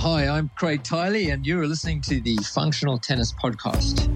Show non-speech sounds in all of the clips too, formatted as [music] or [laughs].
Hi, I'm Craig Tiley, and you're listening to the Functional Tennis Podcast.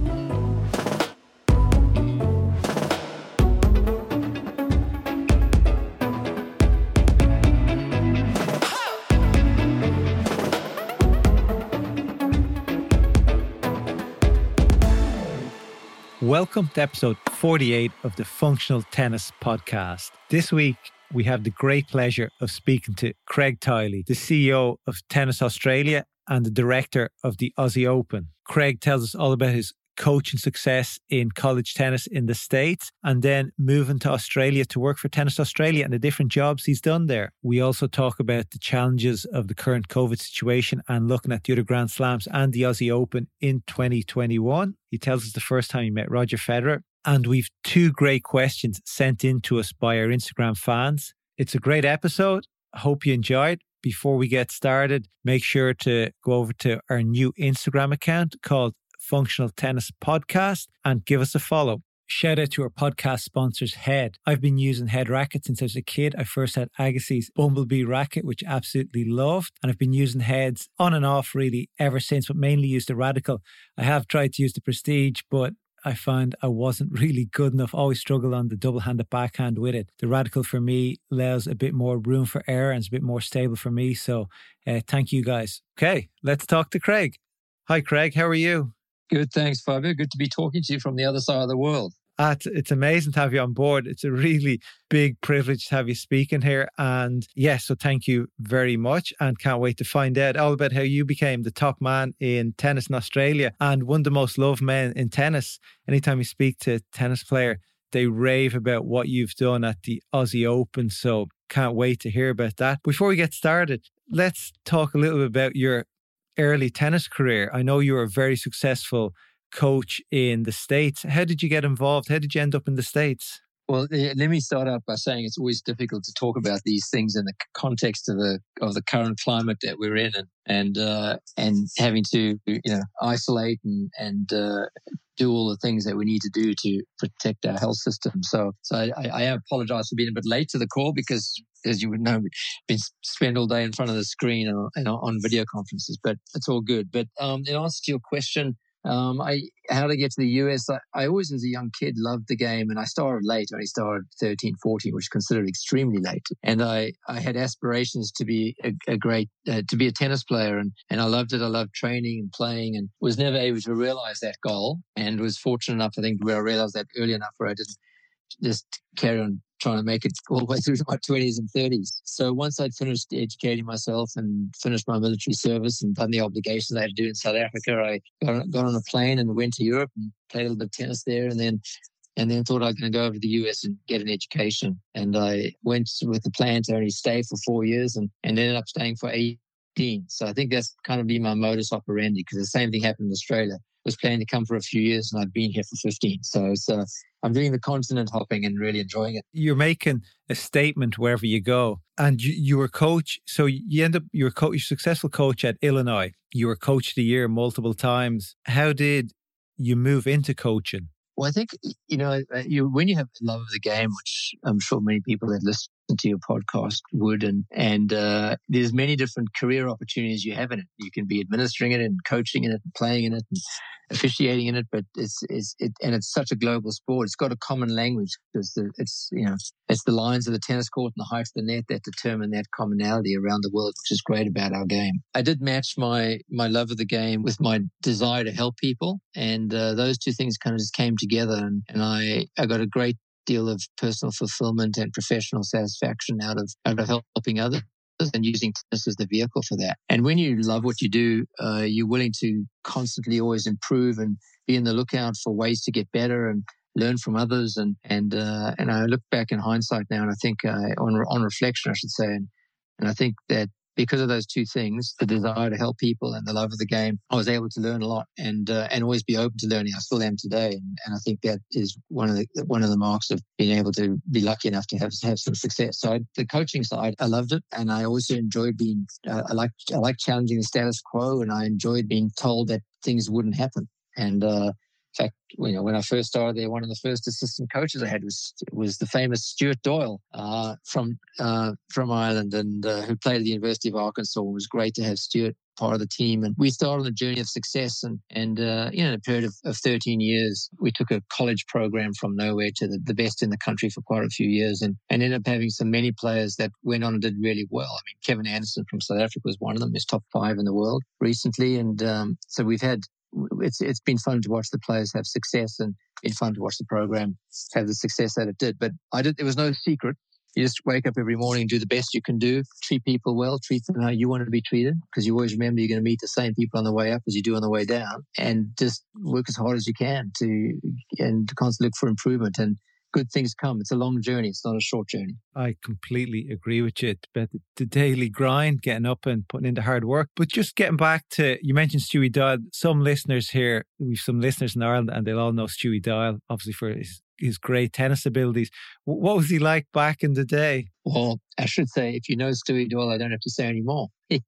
Welcome to episode 48 of the Functional Tennis Podcast. This week, we have the great pleasure of speaking to Craig Tiley, the CEO of Tennis Australia and the director of the Aussie Open. Craig tells us all about his coaching success in college tennis in the States and then moving to Australia to work for Tennis Australia and the different jobs he's done there. We also talk about the challenges of the current COVID situation and looking at the other Grand Slams and the Aussie Open in 2021. He tells us the first time he met Roger Federer and we've two great questions sent in to us by our Instagram fans. It's a great episode. Hope you enjoyed. Before we get started, make sure to go over to our new Instagram account called Functional Tennis Podcast and give us a follow. Shout out to our podcast sponsors, Head. I've been using Head rackets since I was a kid. I first had Agassi's Bumblebee racket, which I absolutely loved. And I've been using Heads on and off really ever since, but mainly used the Radical. I have tried to use the Prestige, but I found I wasn't [laughs] really good enough. Always struggled on the double handed backhand with it. The radical for me allows a bit more room for error and it's a bit more stable for me. So uh, thank you guys. Okay, let's talk to Craig. Hi, Craig. How are you? Good. Thanks, Fabio. Good to be talking to you from the other side of the world. Ah, it's, it's amazing to have you on board. It's a really big privilege to have you speaking here. And yes, yeah, so thank you very much. And can't wait to find out all about how you became the top man in tennis in Australia and one of the most loved men in tennis. Anytime you speak to a tennis player, they rave about what you've done at the Aussie Open. So can't wait to hear about that. Before we get started, let's talk a little bit about your early tennis career. I know you were very successful coach in the States. How did you get involved? How did you end up in the States? Well, let me start out by saying it's always difficult to talk about these things in the context of the of the current climate that we're in, and and uh, and having to you know isolate and and uh, do all the things that we need to do to protect our health system. So, so I, I apologize for being a bit late to the call because, as you would know, we've been spend all day in front of the screen and, and on video conferences, but it's all good. But um, in answer to your question, um, I how to get to the US. I, I, always, as a young kid, loved the game, and I started late. I only started 13, 14, which is considered extremely late. And I, I had aspirations to be a, a great uh, to be a tennis player, and and I loved it. I loved training and playing, and was never able to realize that goal. And was fortunate enough, I think, where I realized that early enough, where I didn't just carry on trying to make it all the way through to my 20s and 30s. So once I'd finished educating myself and finished my military service and done the obligations I had to do in South Africa, I got on, a plane and went to Europe and played a little bit of tennis there. And then and then thought I was going to go over to the US and get an education. And I went with the plan to only stay for four years and, and ended up staying for 18. So I think that's kind of been my modus operandi because the same thing happened in Australia I was planning to come for a few years and I've been here for 15. So it's, uh, I'm doing the continent hopping and really enjoying it. You're making a statement wherever you go. And you, you were coach. So you end up, you were coach, you're a successful coach at Illinois. You were coach of the year multiple times. How did you move into coaching? Well, I think, you know, uh, you, when you have love of the game, which I'm sure many people that listen to your podcast would, and, and uh, there's many different career opportunities you have in it. You can be administering it and coaching in it and playing in it and officiating in it, but it's, it's it, and it's such a global sport. It's got a common language because it's, you know, it's the lines of the tennis court and the height of the net that determine that commonality around the world, which is great about our game. I did match my, my love of the game with my desire to help people. And uh, those two things kind of just came together and, and I, I got a great deal of personal fulfillment and professional satisfaction out of, out of helping others and using tennis as the vehicle for that. And when you love what you do, uh, you're willing to constantly always improve and be in the lookout for ways to get better and learn from others. And and uh, and I look back in hindsight now, and I think uh, on on reflection, I should say, and and I think that because of those two things, the desire to help people and the love of the game, I was able to learn a lot and uh, and always be open to learning. I still am today, and, and I think that is one of the one of the marks of being able to be lucky enough to have have some success. So I, the coaching side, I loved it, and I also enjoyed being. Uh, I like I like challenging the status quo, and I enjoyed being told that things wouldn't happen. And uh, in fact, you know, when I first started there, one of the first assistant coaches I had was was the famous Stuart Doyle uh, from uh, from Ireland, and uh, who played at the University of Arkansas. It was great to have Stuart part of the team. And we started on a journey of success. And, and uh, you know, in a period of, of 13 years, we took a college program from nowhere to the, the best in the country for quite a few years and, and ended up having so many players that went on and did really well. I mean, Kevin Anderson from South Africa was one of them. He's top five in the world recently. And um, so we've had it's it's been fun to watch the players have success and been fun to watch the program have the success that it did. But I did. There was no secret you just wake up every morning, do the best you can do, treat people well, treat them how you want to be treated, because you always remember you're going to meet the same people on the way up as you do on the way down, and just work as hard as you can to and constantly look for improvement. And good things come. It's a long journey. It's not a short journey. I completely agree with you. But the daily grind, getting up and putting in the hard work. But just getting back to, you mentioned Stewie Doyle. Some listeners here, we've some listeners in Ireland and they'll all know Stewie Doyle, obviously for his, his great tennis abilities. What was he like back in the day? Well, I should say, if you know Stewie Doyle, I don't have to say anymore. [laughs]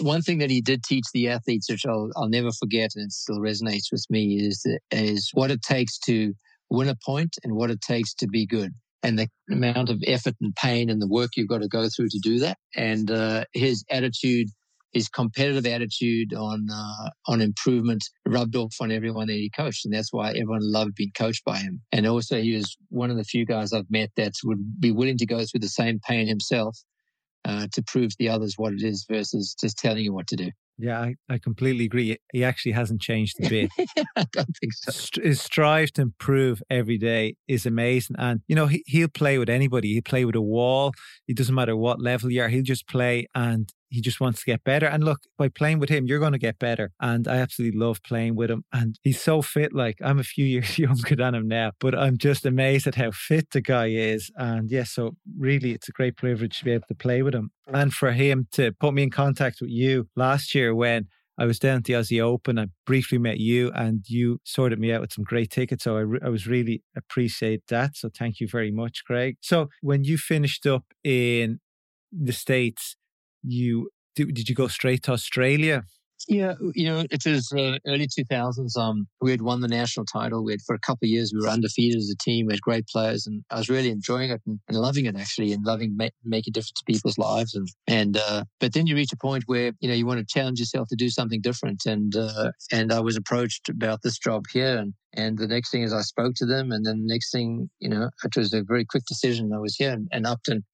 One thing that he did teach the athletes, which I'll, I'll never forget and it still resonates with me, is, is what it takes to win a point and what it takes to be good and the amount of effort and pain and the work you've got to go through to do that. And uh, his attitude, his competitive attitude on uh, on improvement, rubbed off on everyone that he coached, and that's why everyone loved being coached by him. And also, he was one of the few guys I've met that would be willing to go through the same pain himself uh, to prove to the others what it is, versus just telling you what to do. Yeah, I, I completely agree. He actually hasn't changed a bit. [laughs] I don't think so. His strive to improve every day is amazing. And, you know, he, he'll play with anybody. He'll play with a wall. It doesn't matter what level you are. He'll just play and he just wants to get better. And look, by playing with him, you're going to get better. And I absolutely love playing with him. And he's so fit. Like I'm a few [laughs] years younger than him now, but I'm just amazed at how fit the guy is. And yes, yeah, so really, it's a great privilege to be able to play with him and for him to put me in contact with you last year when I was down at the Aussie Open. I briefly met you and you sorted me out with some great tickets. So I, re- I was really appreciate that. So thank you very much, Craig. So when you finished up in the States, you did, you go straight to Australia? Yeah, you know, it was uh, early 2000s. Um, we had won the national title. We had, for a couple of years, we were undefeated as a team. We had great players, and I was really enjoying it and, and loving it actually, and loving ma- making a difference to people's lives. And and uh, but then you reach a point where you know you want to challenge yourself to do something different. And uh, and I was approached about this job here, and and the next thing is I spoke to them. And then the next thing, you know, it was a very quick decision. I was here and, and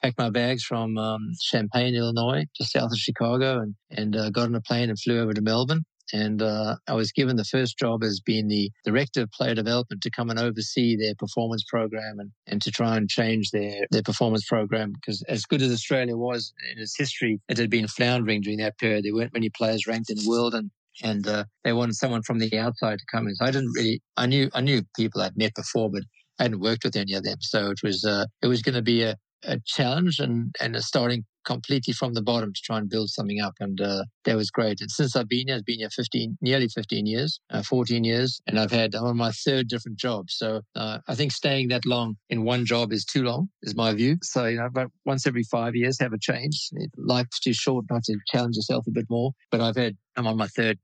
packed my bags from um, Champaign, Illinois, just south of Chicago, and, and uh, got on a plane and flew over to Melbourne. And uh, I was given the first job as being the director of player development to come and oversee their performance program and, and to try and change their, their performance program. Because as good as Australia was in its history, it had been floundering during that period. There weren't many players ranked in the world. And and uh, they wanted someone from the outside to come in. So I didn't really, I knew, I knew people I'd met before, but I hadn't worked with any of them. So it was, uh, it was going to be a, a challenge and, and starting completely from the bottom to try and build something up. And uh, that was great. And since I've been here, I've been here 15, nearly 15 years, uh, 14 years, and I've had, on my third different job. So uh, I think staying that long in one job is too long, is my view. So, you know, about once every five years, have a change. Life's too short not to challenge yourself a bit more. But I've had, I'm on my third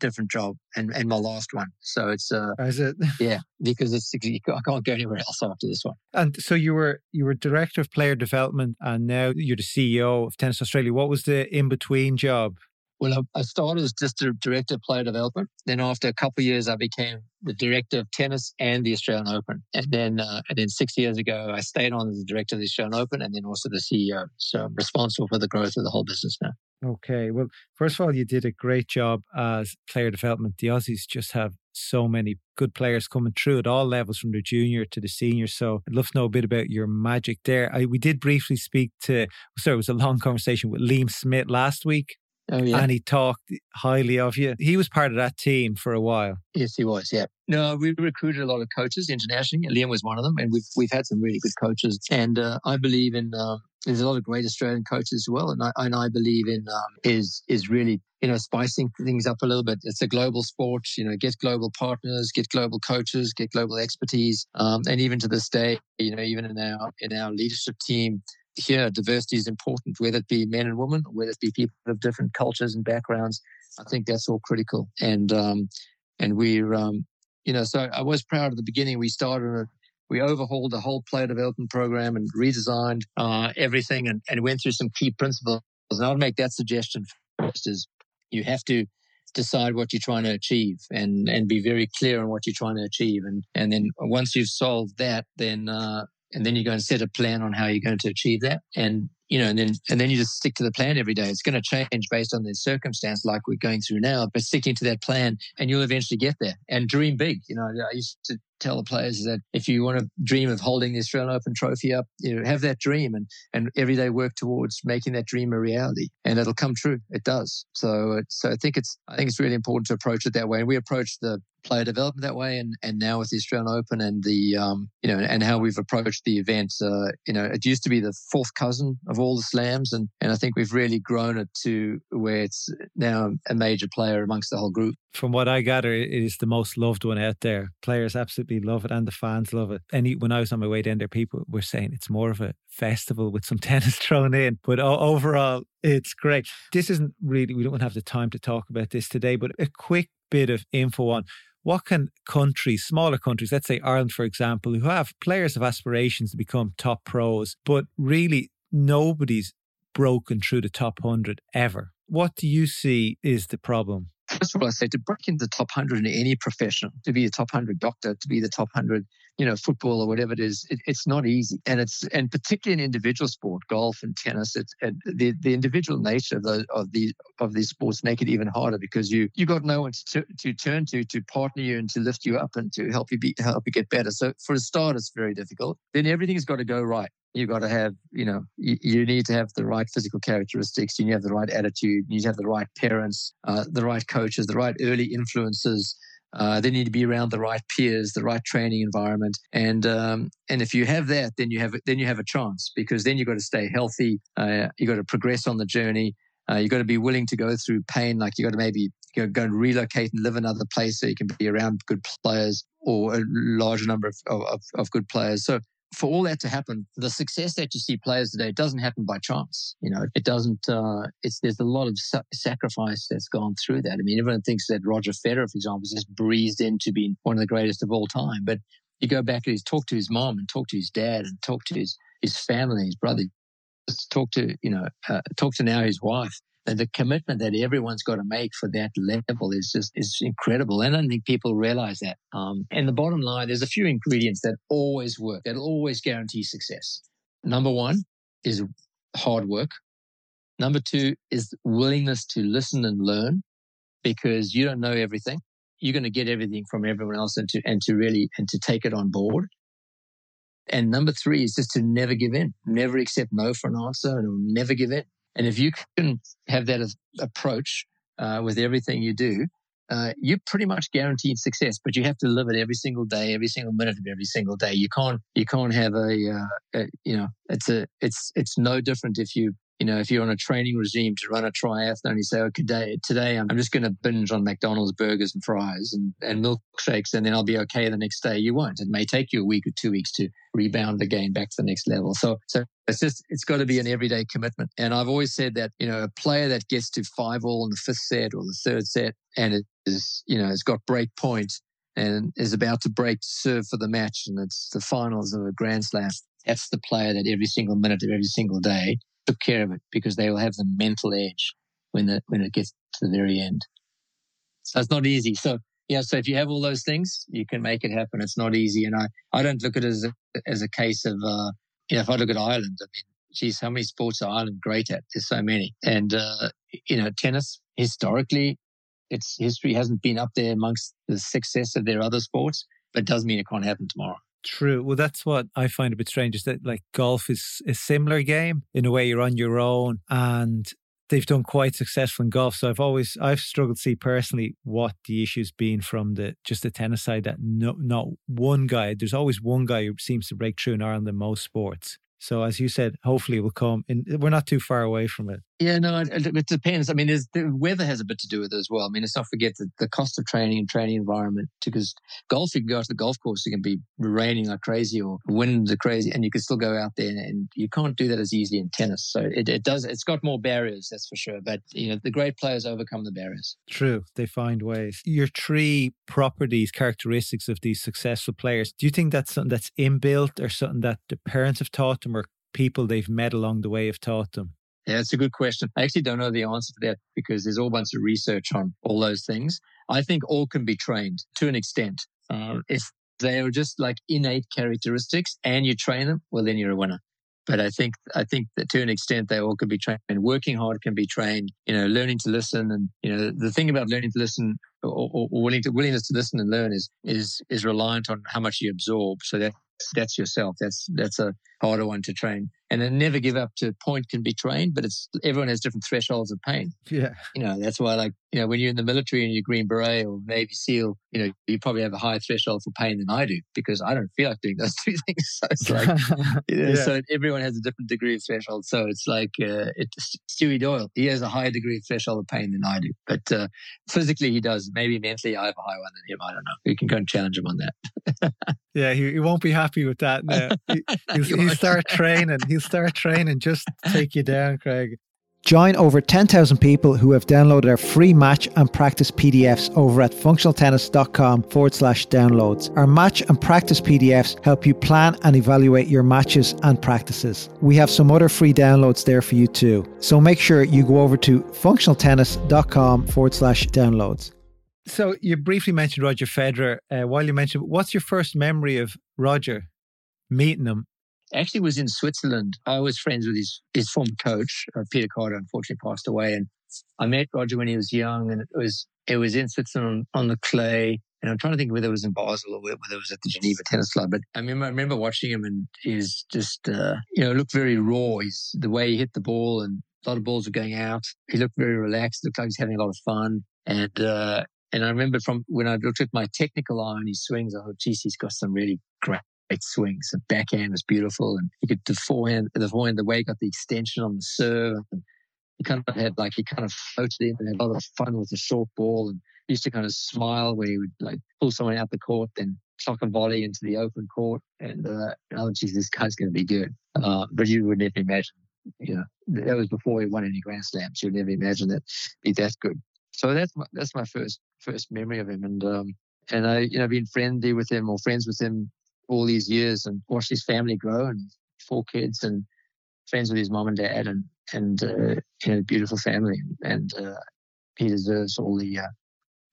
different job and, and my last one. So it's uh is it? [laughs] yeah, because it's I can't go anywhere else after this one. And so you were you were director of player development and now you're the CEO of Tennis Australia. What was the in between job? Well, I started as just a director of player development. Then after a couple of years, I became the director of tennis and the Australian Open. And then, uh, and then six years ago, I stayed on as the director of the Australian Open and then also the CEO. So I'm responsible for the growth of the whole business now. Okay. Well, first of all, you did a great job as player development. The Aussies just have so many good players coming through at all levels from the junior to the senior. So I'd love to know a bit about your magic there. I, we did briefly speak to, sorry, it was a long [laughs] conversation with Liam Smith last week. Oh, yeah. And he talked highly of you. He was part of that team for a while. Yes, he was. Yeah. No, we recruited a lot of coaches internationally. Liam was one of them, and we've we've had some really good coaches. And uh, I believe in uh, there's a lot of great Australian coaches as well, and I and I believe in um, is is really you know spicing things up a little bit. It's a global sport. You know, get global partners, get global coaches, get global expertise, um, and even to this day, you know, even in our in our leadership team, here, diversity is important, whether it be men and women, or whether it be people of different cultures and backgrounds. I think that's all critical. And um, and we're um, you know, so I was proud at the beginning. We started a, we overhauled the whole player development program and redesigned uh, everything and, and went through some key principles. And I'd make that suggestion first is You have to decide what you're trying to achieve and and be very clear on what you're trying to achieve. And and then once you've solved that then uh, and then you go and set a plan on how you're going to achieve that. And you know and then and then you just stick to the plan every day. It's going to change based on the circumstance like we're going through now but sticking to that plan and you'll eventually get there. And dream big you know i used to tell the players that if you want to dream of holding the Australian Open trophy up, you know, have that dream and, and every day work towards making that dream a reality and it'll come true. It does. So, uh, so I think it's, I think it's really important to approach it that way. And we approach the player development that way. And, and now with the Australian Open and the, um, you know, and how we've approached the event, uh, you know, it used to be the fourth cousin of all the slams. And, and I think we've really grown it to where it's now a major player amongst the whole group. From what I gather, it is the most loved one out there. Players absolutely love it and the fans love it. And when I was on my way down there, people were saying it's more of a festival with some [laughs] tennis thrown in. But overall, it's great. This isn't really, we don't have the time to talk about this today, but a quick bit of info on what can countries, smaller countries, let's say Ireland, for example, who have players of aspirations to become top pros, but really nobody's broken through the top 100 ever. What do you see is the problem? First of all, I say to break into the top 100 in any profession, to be a top 100 doctor, to be the top 100, you know, football or whatever it is, it, it's not easy. And it's, and particularly in individual sport, golf and tennis, it's, and the, the individual nature of, the, of, the, of these sports make it even harder because you, you got no one to, to turn to, to partner you and to lift you up and to help you be, help you get better. So for a start, it's very difficult. Then everything's got to go right you've got to have, you know, you, you, need to have the right physical characteristics. You need to have the right attitude. You need to have the right parents, uh, the right coaches, the right early influences. Uh, they need to be around the right peers, the right training environment, and um, and if you have that, then you have then you have a chance because then you've got to stay healthy. Uh, you got to progress on the journey. Uh, you've got to be willing to go through pain. Like you've got to maybe go, go and relocate and live another place so you can be around good players or a larger number of, of, of good players. So for all that to happen, the success that you see players today doesn't happen by chance. You know, it doesn't. Uh, it's there's a lot of sa- sacrifice that's gone through that. I mean, everyone thinks that Roger Federer, for example, is just breezed into being one of the greatest of all time. But you go back and he's talk to his mom and talk to his dad and talk to his his family, his brother. Talk to you know, uh, talk to now his wife and the commitment that everyone's got to make for that level is just is incredible. And I don't think people realize that. Um, and the bottom line, there's a few ingredients that always work, that always guarantee success. Number one is hard work. Number two is willingness to listen and learn because you don't know everything. You're going to get everything from everyone else and to, and to really, and to take it on board. And number three is just to never give in, never accept no for an answer and never give in. And if you can have that approach uh, with everything you do, uh, you're pretty much guaranteed success. But you have to live it every single day, every single minute of every single day. You can't you can't have a, uh, a you know it's a it's it's no different if you you know, if you're on a training regime to run a triathlon, you say, okay, today, today I'm just going to binge on McDonald's burgers and fries and, and milkshakes, and then I'll be okay the next day. You won't. It may take you a week or two weeks to rebound again back to the next level. So, so it's just, it's got to be an everyday commitment. And I've always said that, you know, a player that gets to five all in the fifth set or the third set and it is, you know, has got break point and is about to break to serve for the match and it's the finals of a Grand Slam. That's the player that every single minute of every single day took care of it because they will have the mental edge when the, when it gets to the very end. So it's not easy. So yeah, so if you have all those things, you can make it happen. It's not easy, and I, I don't look at it as a, as a case of uh, you know if I look at Ireland, I mean, geez, how many sports are Ireland great at? There's so many, and uh, you know, tennis historically, its history hasn't been up there amongst the success of their other sports, but it doesn't mean it can't happen tomorrow. True. Well, that's what I find a bit strange is that like golf is a similar game in a way you're on your own and they've done quite successful in golf. So I've always I've struggled to see personally what the issue's been from the just the tennis side that no not one guy. There's always one guy who seems to break through in Ireland in most sports. So as you said, hopefully it will come. And we're not too far away from it. Yeah, no, it, depends. I mean, the weather has a bit to do with it as well. I mean, let's not forget the, the cost of training and training environment because golf, you can go to the golf course, it can be raining like crazy or winds are crazy and you can still go out there and you can't do that as easily in tennis. So it, it does, it's got more barriers, that's for sure. But, you know, the great players overcome the barriers. True. They find ways. Your three properties, characteristics of these successful players, do you think that's something that's inbuilt or something that the parents have taught them or people they've met along the way have taught them? Yeah, it's a good question. I actually don't know the answer to that because there's all bunch of research on all those things. I think all can be trained to an extent. Uh, if they are just like innate characteristics and you train them, well, then you're a winner. But I think I think that to an extent they all can be trained. And working hard can be trained. You know, learning to listen, and you know the thing about learning to listen or, or, or willing to willingness to listen and learn is is is reliant on how much you absorb. So that that's yourself. That's that's a harder one to train. And then never give up to point can be trained, but it's everyone has different thresholds of pain. Yeah. You know, that's why like, you know, when you're in the military and you're Green Beret or Navy SEAL, you know, you probably have a higher threshold for pain than I do because I don't feel like doing those [laughs] two things. So it's like, [laughs] you know, yeah. so everyone has a different degree of threshold. So it's like, uh, it's Stewie Doyle. He has a higher degree of threshold of pain than I do, but, uh, physically he does. Maybe mentally I have a higher one than him. I don't know. You can go and challenge him on that. [laughs] yeah. He, he won't be happy with that. Now. He, he'll start training. He'll start training just take you down, Craig. Join over 10,000 people who have downloaded our free match and practice PDFs over at functionaltennis.com forward slash downloads. Our match and practice PDFs help you plan and evaluate your matches and practices. We have some other free downloads there for you too. So make sure you go over to functionaltennis.com forward slash downloads. So you briefly mentioned Roger Federer. Uh, while you mentioned, what's your first memory of Roger meeting him actually was in Switzerland. I was friends with his, his former coach, uh, Peter Carter, unfortunately passed away. And I met Roger when he was young and it was, it was in Switzerland on the clay. And I'm trying to think whether it was in Basel or whether it was at the Geneva Tennis Club. But I remember, I remember watching him and he's just, uh, you know, looked very raw. He's the way he hit the ball and a lot of balls were going out. He looked very relaxed. Looked like he's having a lot of fun. And, uh, and I remember from when I looked at my technical eye on his swings, I thought, geez, he's got some really great great swings. The backhand was beautiful, and he could the forehand, the forehand, the way he got the extension on the serve. And he kind of had like he kind of floated in and had a lot of fun with the short ball, and used to kind of smile when he would like pull someone out the court, then clock a volley into the open court, and uh, oh geez, this guy's going to be good. Uh, but you would never imagine, you know, that was before he won any Grand Slams. You'd never imagine that be that good. So that's my, that's my first first memory of him, and um, and I you know been friendly with him or friends with him all these years and watched his family grow and four kids and friends with his mom and dad and and uh, you know, beautiful family and uh, he deserves all the uh,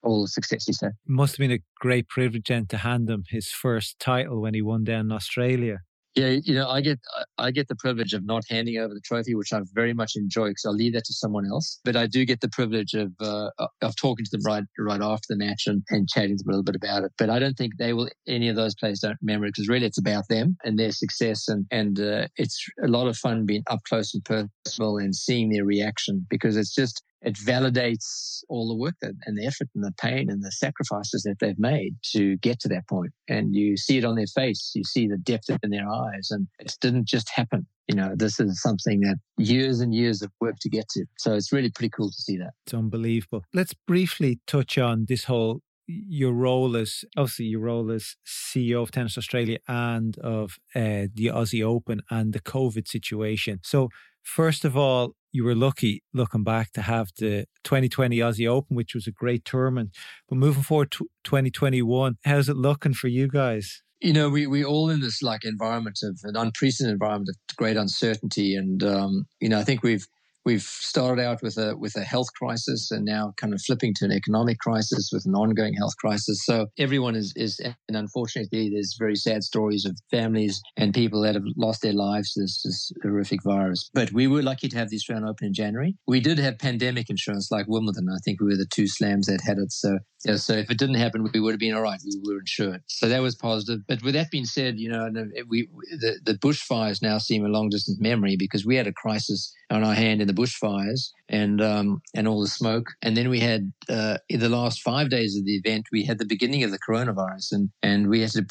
all the success he's had. Must have been a great privilege then to hand him his first title when he won down in Australia. Yeah, you know, I get I get the privilege of not handing over the trophy, which I very much enjoy because I'll leave that to someone else. But I do get the privilege of uh, of talking to them right right after the match and, and chatting to them a little bit about it. But I don't think they will. Any of those players don't remember it because really it's about them and their success, and and uh, it's a lot of fun being up close and personal and seeing their reaction because it's just it validates all the work that, and the effort and the pain and the sacrifices that they've made to get to that point. And you see it on their face. You see the depth in their eyes. And it didn't just happen. You know, this is something that years and years of work to get to. So it's really pretty cool to see that. It's unbelievable. Let's briefly touch on this whole your role as obviously your role as CEO of Tennis Australia and of uh, the Aussie Open and the COVID situation. So, first of all, you were lucky looking back to have the 2020 Aussie Open, which was a great tournament. But moving forward to 2021, how's it looking for you guys? You know, we we all in this like environment of an unprecedented environment of great uncertainty, and um, you know, I think we've we've started out with a with a health crisis and now kind of flipping to an economic crisis with an ongoing health crisis. So everyone is is and unfortunately there's very sad stories of families and people that have lost their lives to this, this horrific virus. But we were lucky to have the Australian Open in January. We did have pandemic insurance like Wimbledon. I think we were the two slams that had it. So yeah, so if it didn't happen, we would have been all right. We were insured. So that was positive. But with that being said, you know, we the, the bushfires now seem a long distance memory because we had a crisis on our hand in the bushfires and um, and all the smoke. And then we had uh, in the last five days of the event, we had the beginning of the coronavirus, and and we had to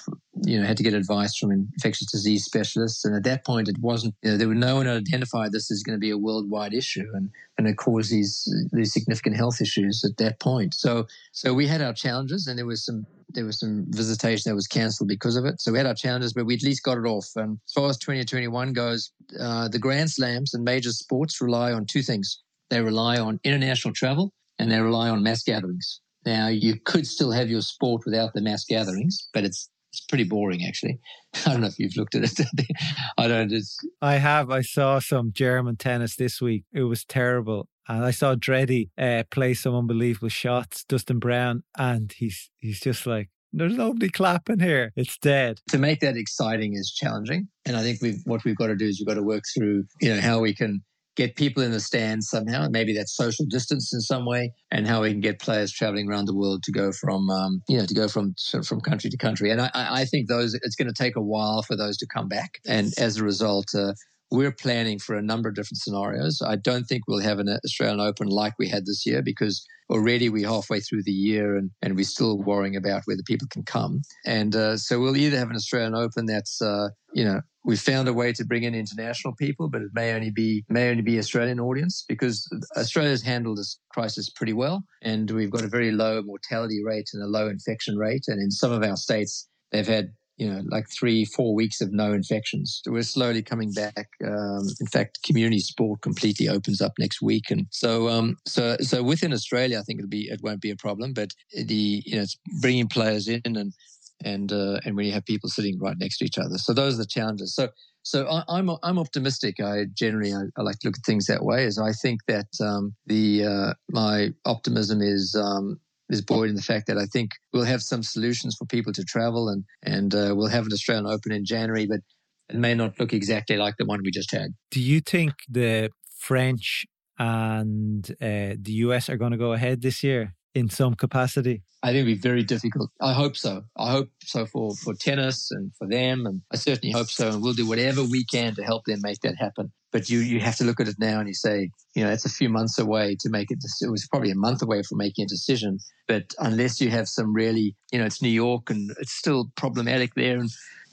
you know had to get advice from infectious disease specialists. And at that point, it wasn't you know, there was no one identified this as going to be a worldwide issue, and and it caused these these significant health issues at that point. So so we had our challenges, and there was some there was some visitation that was cancelled because of it. So we had our challenges, but we at least got it off. And as far as 2021 goes, uh, the Grand Slams and major sports rely on two things. They rely on international travel and they rely on mass gatherings. Now, you could still have your sport without the mass gatherings, but it's It's pretty boring, actually. [laughs] I don't know if you've looked at it. [laughs] I don't. It's... I have. I saw some German tennis this week. It was terrible. And I saw Dreddy uh, play some unbelievable shots, Dustin Brown, and he's he's just like, there's nobody clapping here. It's dead. To make that exciting is challenging. And I think we've, what we've got to do is we've got to work through, you know, how we can get people in the stands somehow. Maybe that's social distance in some way, and how we can get players traveling around the world to go from, um, you know, to go from sort of from country to country. And I, I think those it's going to take a while for those to come back. And as a result, uh, we're planning for a number of different scenarios. I don't think we'll have an Australian Open like we had this year because already we're halfway through the year and, and we're still worrying about whether people can come. And uh, so we'll either have an Australian Open that's, uh, you know, we found a way to bring in international people, but it may only be may only be Australian audience because Australia's handled this crisis pretty well, and we've got a very low mortality rate and a low infection rate. And in some of our states, they've had you know, like three, four weeks of no infections. We're slowly coming back. Um, in fact, community sport completely opens up next week, and so, um, so, so within Australia, I think it'll be, it won't be a problem. But the, you know, it's bringing players in and and uh, and when you have people sitting right next to each other. So those are the challenges. So so I, am I'm, I'm optimistic. I generally I, I, like to look at things that way. As I think that um, the uh, my optimism is um, is buoyed in the fact that I think we'll have some solutions for people to travel and and uh, we'll have an Australian Open in January, but it may not look exactly like the one we just had. Do you think the French and uh, the US are going to go ahead this year? In some capacity? I think it'd be very difficult. I hope so. I hope so for, for tennis and for them. And I certainly hope so. And we'll do whatever we can to help them make that happen. But you, you have to look at it now and you say, you know, it's a few months away to make it. It was probably a month away from making a decision. But unless you have some really, you know, it's New York and it's still problematic there. And,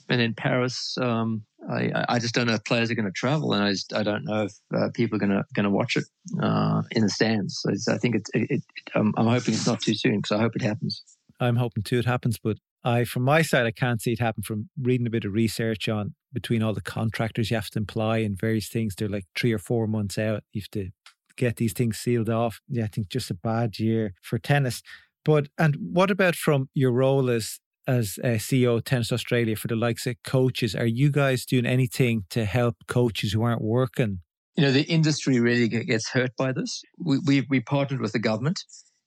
and in Paris, um, I, I just don't know if players are going to travel, and I, just, I don't know if uh, people are going to going to watch it uh, in the stands. So I think it, it, it I'm, I'm, hoping it's not too soon because I hope it happens. I'm hoping too it happens, but I, from my side, I can't see it happen. From reading a bit of research on between all the contractors you have to employ and various things, they're like three or four months out. You have to get these things sealed off. Yeah, I think just a bad year for tennis. But and what about from your role as as CEO of Tennis Australia for the likes of coaches, are you guys doing anything to help coaches who aren't working? You know, the industry really gets hurt by this. We, we, we partnered with the government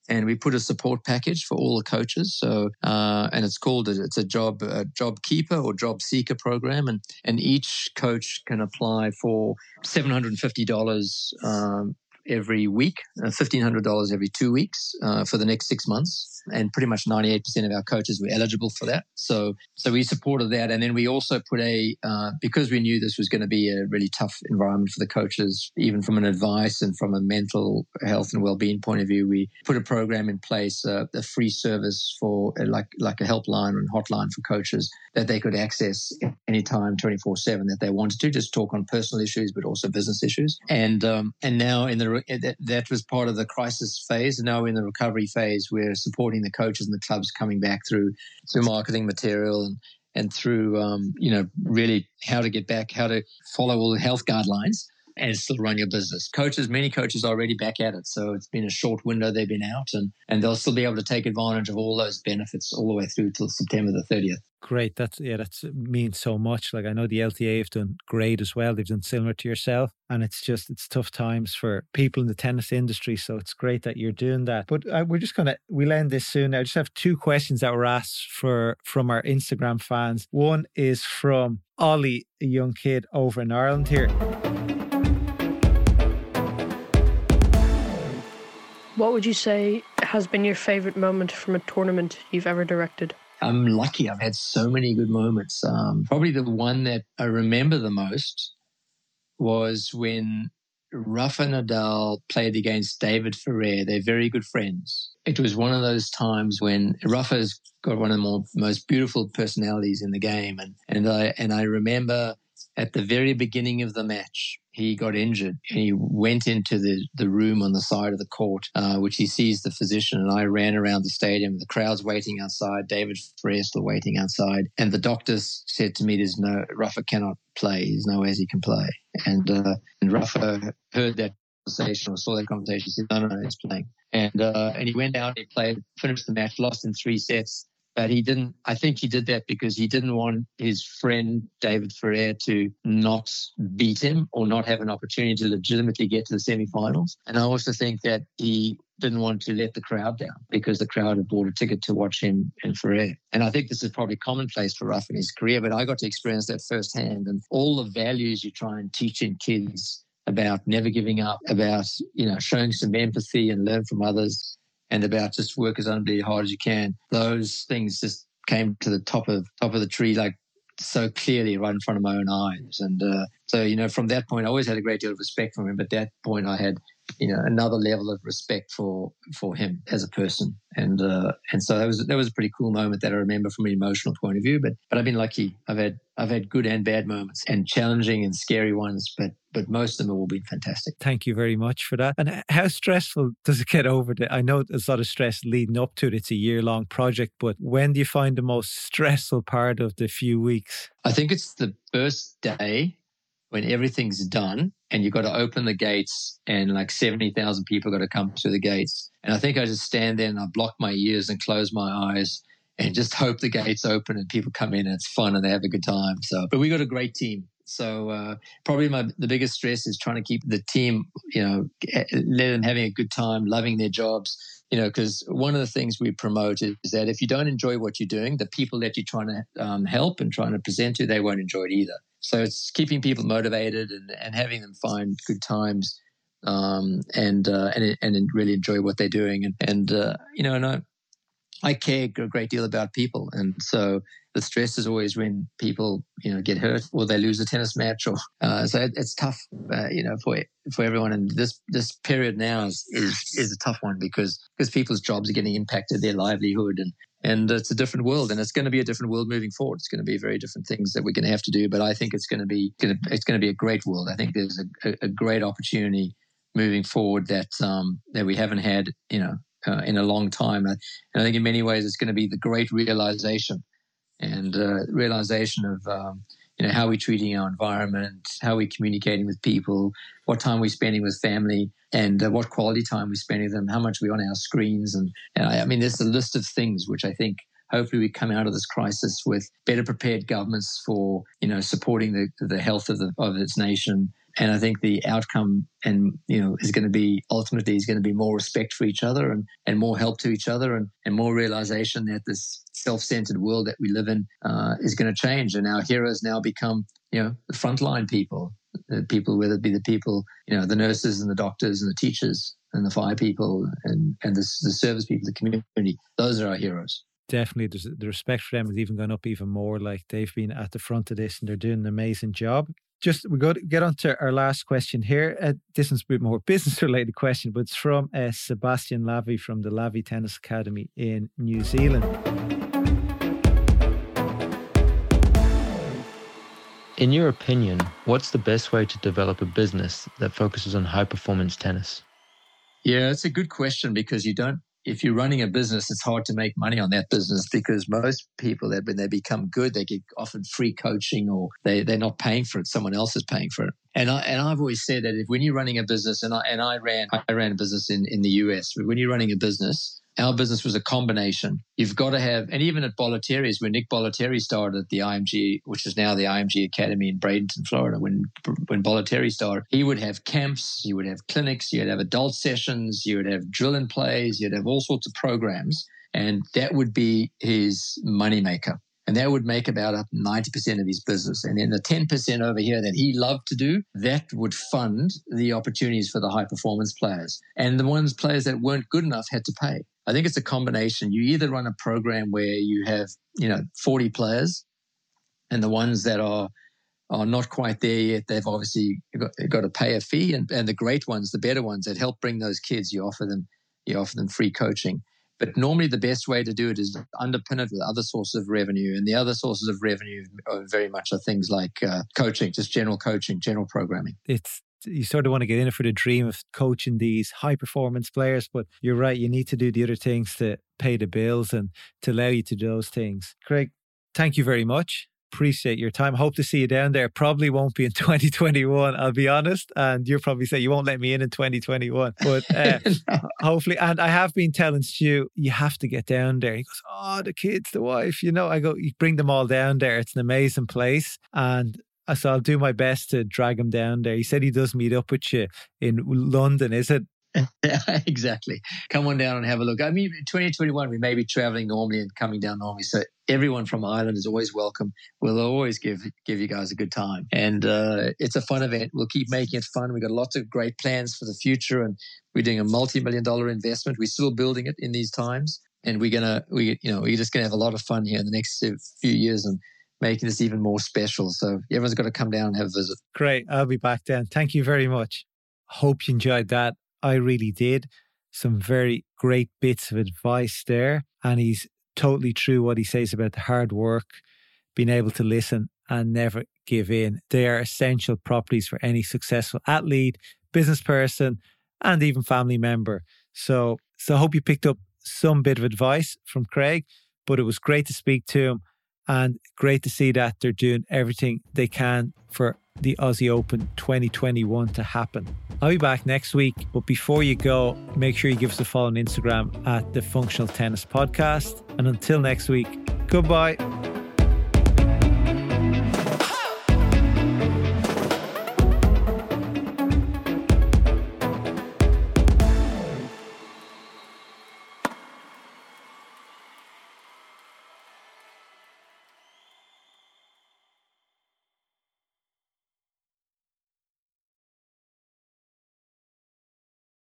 and we put a support package for all the coaches. So, uh, and it's called it's a job a job keeper or job seeker program, and and each coach can apply for seven hundred and fifty dollars um, every week, uh, fifteen hundred dollars every two weeks uh, for the next six months and pretty much 98% of our coaches were eligible for that. So, so we supported that. And then we also put a, uh, because we knew this was going to be a really tough environment for the coaches, even from an advice and from a mental health and well-being point of view, we put a program in place, uh, a free service for uh, like, like a helpline and hotline for coaches that they could access anytime 24 seven that they wanted to just talk on personal issues, but also business issues. And, um, and now in the, that, that was part of the crisis phase. Now we're in the recovery phase, we're supporting supporting the coaches and the clubs coming back through through marketing material and and through um, you know really how to get back, how to follow all the health guidelines and still run your business. Coaches, many coaches are already back at it. So it's been a short window they've been out and, and they'll still be able to take advantage of all those benefits all the way through till September the 30th. Great. That's, yeah, that means so much. Like I know the LTA have done great as well. They've done similar to yourself. And it's just, it's tough times for people in the tennis industry. So it's great that you're doing that. But uh, we're just going to, we'll end this soon. I just have two questions that were asked for, from our Instagram fans. One is from Ollie, a young kid over in Ireland here. What would you say has been your favorite moment from a tournament you've ever directed? I'm lucky. I've had so many good moments. Um, probably the one that I remember the most was when Rafa Nadal played against David Ferrer. They're very good friends. It was one of those times when Rafa's got one of the more, most beautiful personalities in the game, and and I and I remember at the very beginning of the match, he got injured. And he went into the, the room on the side of the court, uh, which he sees the physician. And I ran around the stadium. The crowd's waiting outside. David Ferrer still waiting outside. And the doctors said to me, "There's no Rafa cannot play. There's no way he can play." And uh, and Rafa heard that conversation or saw that conversation. He said, "No, no, no, he's playing." And uh, and he went out. He played, finished the match, lost in three sets but he didn't. I think he did that because he didn't want his friend David Ferrer to not beat him or not have an opportunity to legitimately get to the semifinals. And I also think that he didn't want to let the crowd down because the crowd had bought a ticket to watch him and Ferrer. And I think this is probably commonplace for Rafa in his career, but I got to experience that firsthand. And all the values you try and teach in kids about never giving up, about, you know, showing some empathy and learn from others, and about just work as unbelievably hard as you can. Those things just came to the top of top of the tree like so clearly right in front of my own eyes. And uh, so, you know, from that point, I always had a great deal of respect for him. But that point, I had you know another level of respect for for him as a person and uh and so that was that was a pretty cool moment that I remember from an emotional point of view but but I've been lucky I've had I've had good and bad moments and challenging and scary ones but but most of them have all been fantastic thank you very much for that and how stressful does it get over the I know there's a lot of stress leading up to it it's a year long project but when do you find the most stressful part of the few weeks I think it's the first day when everything's done and you've got to open the gates and like 70,000 people got to come through the gates. And I think I just stand there and I block my ears and close my eyes and just hope the gates open and people come in and it's fun and they have a good time. So, but we got a great team. So uh, probably my the biggest stress is trying to keep the team, you know, let them having a good time, loving their jobs, you know, because one of the things we promote is, that if you don't enjoy what you're doing, the people that you're trying to um, help and trying to present to, they won't enjoy it either. So it's keeping people motivated and, and having them find good times um, and, uh, and and really enjoy what they're doing. And, and uh, you know, and I, I care a great deal about people. And so the stress is always when people, you know, get hurt or they lose a tennis match or, uh, so it, it's tough, uh, you know, for, for everyone. And this, this period now is, is, is a tough one because, because people's jobs are getting impacted, their livelihood and, and it's a different world and it's going to be a different world moving forward it's going to be very different things that we're going to have to do but i think it's going to be it's going to be a great world i think there's a, a great opportunity moving forward that um, that we haven't had you know uh, in a long time. And i think in many ways it's going to be the great realization and uh, realization of um, you know how we're treating our environment how we're communicating with people what time we're spending with family and uh, what quality time we're spending with them how much we're on our screens. And, and I, I, mean there's a list of things which i think hopefully we come out of this crisis with better prepared governments for you know supporting the, the health of, the, of its nation and I think the outcome and you know is going to be ultimately is going to be more respect for each other and, and more help to each other and, and more realization that this self-centered world that we live in uh, is going to change. And our heroes now become you know the frontline people the people whether it be the people you know the nurses and the doctors and the teachers and the fire people and and the, the service people the community. Those are our heroes. Definitely the respect for them has even gone up even more. Like they've been at the front of this and they're doing an amazing job just we go to get on to our last question here. Uh, this is a bit more [laughs] business related question, but it's from uh, Sebastian Lavi from the Lavi Tennis Academy in New Zealand. In your opinion, what's the best way to develop a business that focuses on high performance tennis? Yeah, it's a good question because you don't if you're running a business, it's hard to make money on that business because most people that when they become good, they get often free coaching or they, they're not paying for it. Someone else is paying for it. And I, and I've always said that if when you're running a business and I, and I ran, I ran a business in, in the US, when you're running a business, our business was a combination. You've got to have, and even at Bollettieri's, when Nick Bollettieri started at the IMG, which is now the IMG Academy in Bradenton, Florida, when when Bollettieri started, he would have camps, you would have clinics, you'd have adult sessions, you would have drill and plays, you'd have all sorts of programs, and that would be his moneymaker. And that would make about up 90% of his business. And then the 10% over here that he loved to do, that would fund the opportunities for the high performance players. And the ones players that weren't good enough had to pay. I think it's a combination. You either run a program where you have, you know, 40 players and the ones that are are not quite there yet, they've obviously got, got to pay a fee. And, and the great ones, the better ones that help bring those kids, you offer them, you offer them free coaching. But normally the best way to do it is underpin it with other sources of revenue. And the other sources of revenue are very much are things like uh, coaching, just general coaching, general programming. It's you sort of want to get in it for the dream of coaching these high performance players, but you're right, you need to do the other things to pay the bills and to allow you to do those things. Craig, thank you very much. Appreciate your time. Hope to see you down there. Probably won't be in [laughs] 2021, I'll be honest. And you'll probably say you won't let me in in 2021. But [laughs] uh, no. hopefully, and I have been telling Stu, you have to get down there. He goes, Oh, the kids, the wife, you know, I go, you bring them all down there. It's an amazing place. And so I'll do my best to drag him down there. He said he does meet up with you in London, is it? [laughs] exactly. Come on down and have a look. I mean, 2021, we may be traveling normally and coming down normally. So everyone from Ireland is always welcome. We'll always give give you guys a good time. And uh, it's a fun event. We'll keep making it fun. We've got lots of great plans for the future. And we're doing a multi million dollar investment. We're still building it in these times. And we're to, we, you know, we're just going to have a lot of fun here in the next few years. And making this even more special. So everyone's got to come down and have a visit. Great. I'll be back then. Thank you very much. Hope you enjoyed that. I really did. Some very great bits of advice there. And he's totally true what he says about the hard work, being able to listen and never give in. They are essential properties for any successful athlete, business person, and even family member. So, so I hope you picked up some bit of advice from Craig, but it was great to speak to him and great to see that they're doing everything they can for the Aussie Open 2021 to happen. I'll be back next week, but before you go, make sure you give us a follow on Instagram at the Functional Tennis Podcast. And until next week, goodbye.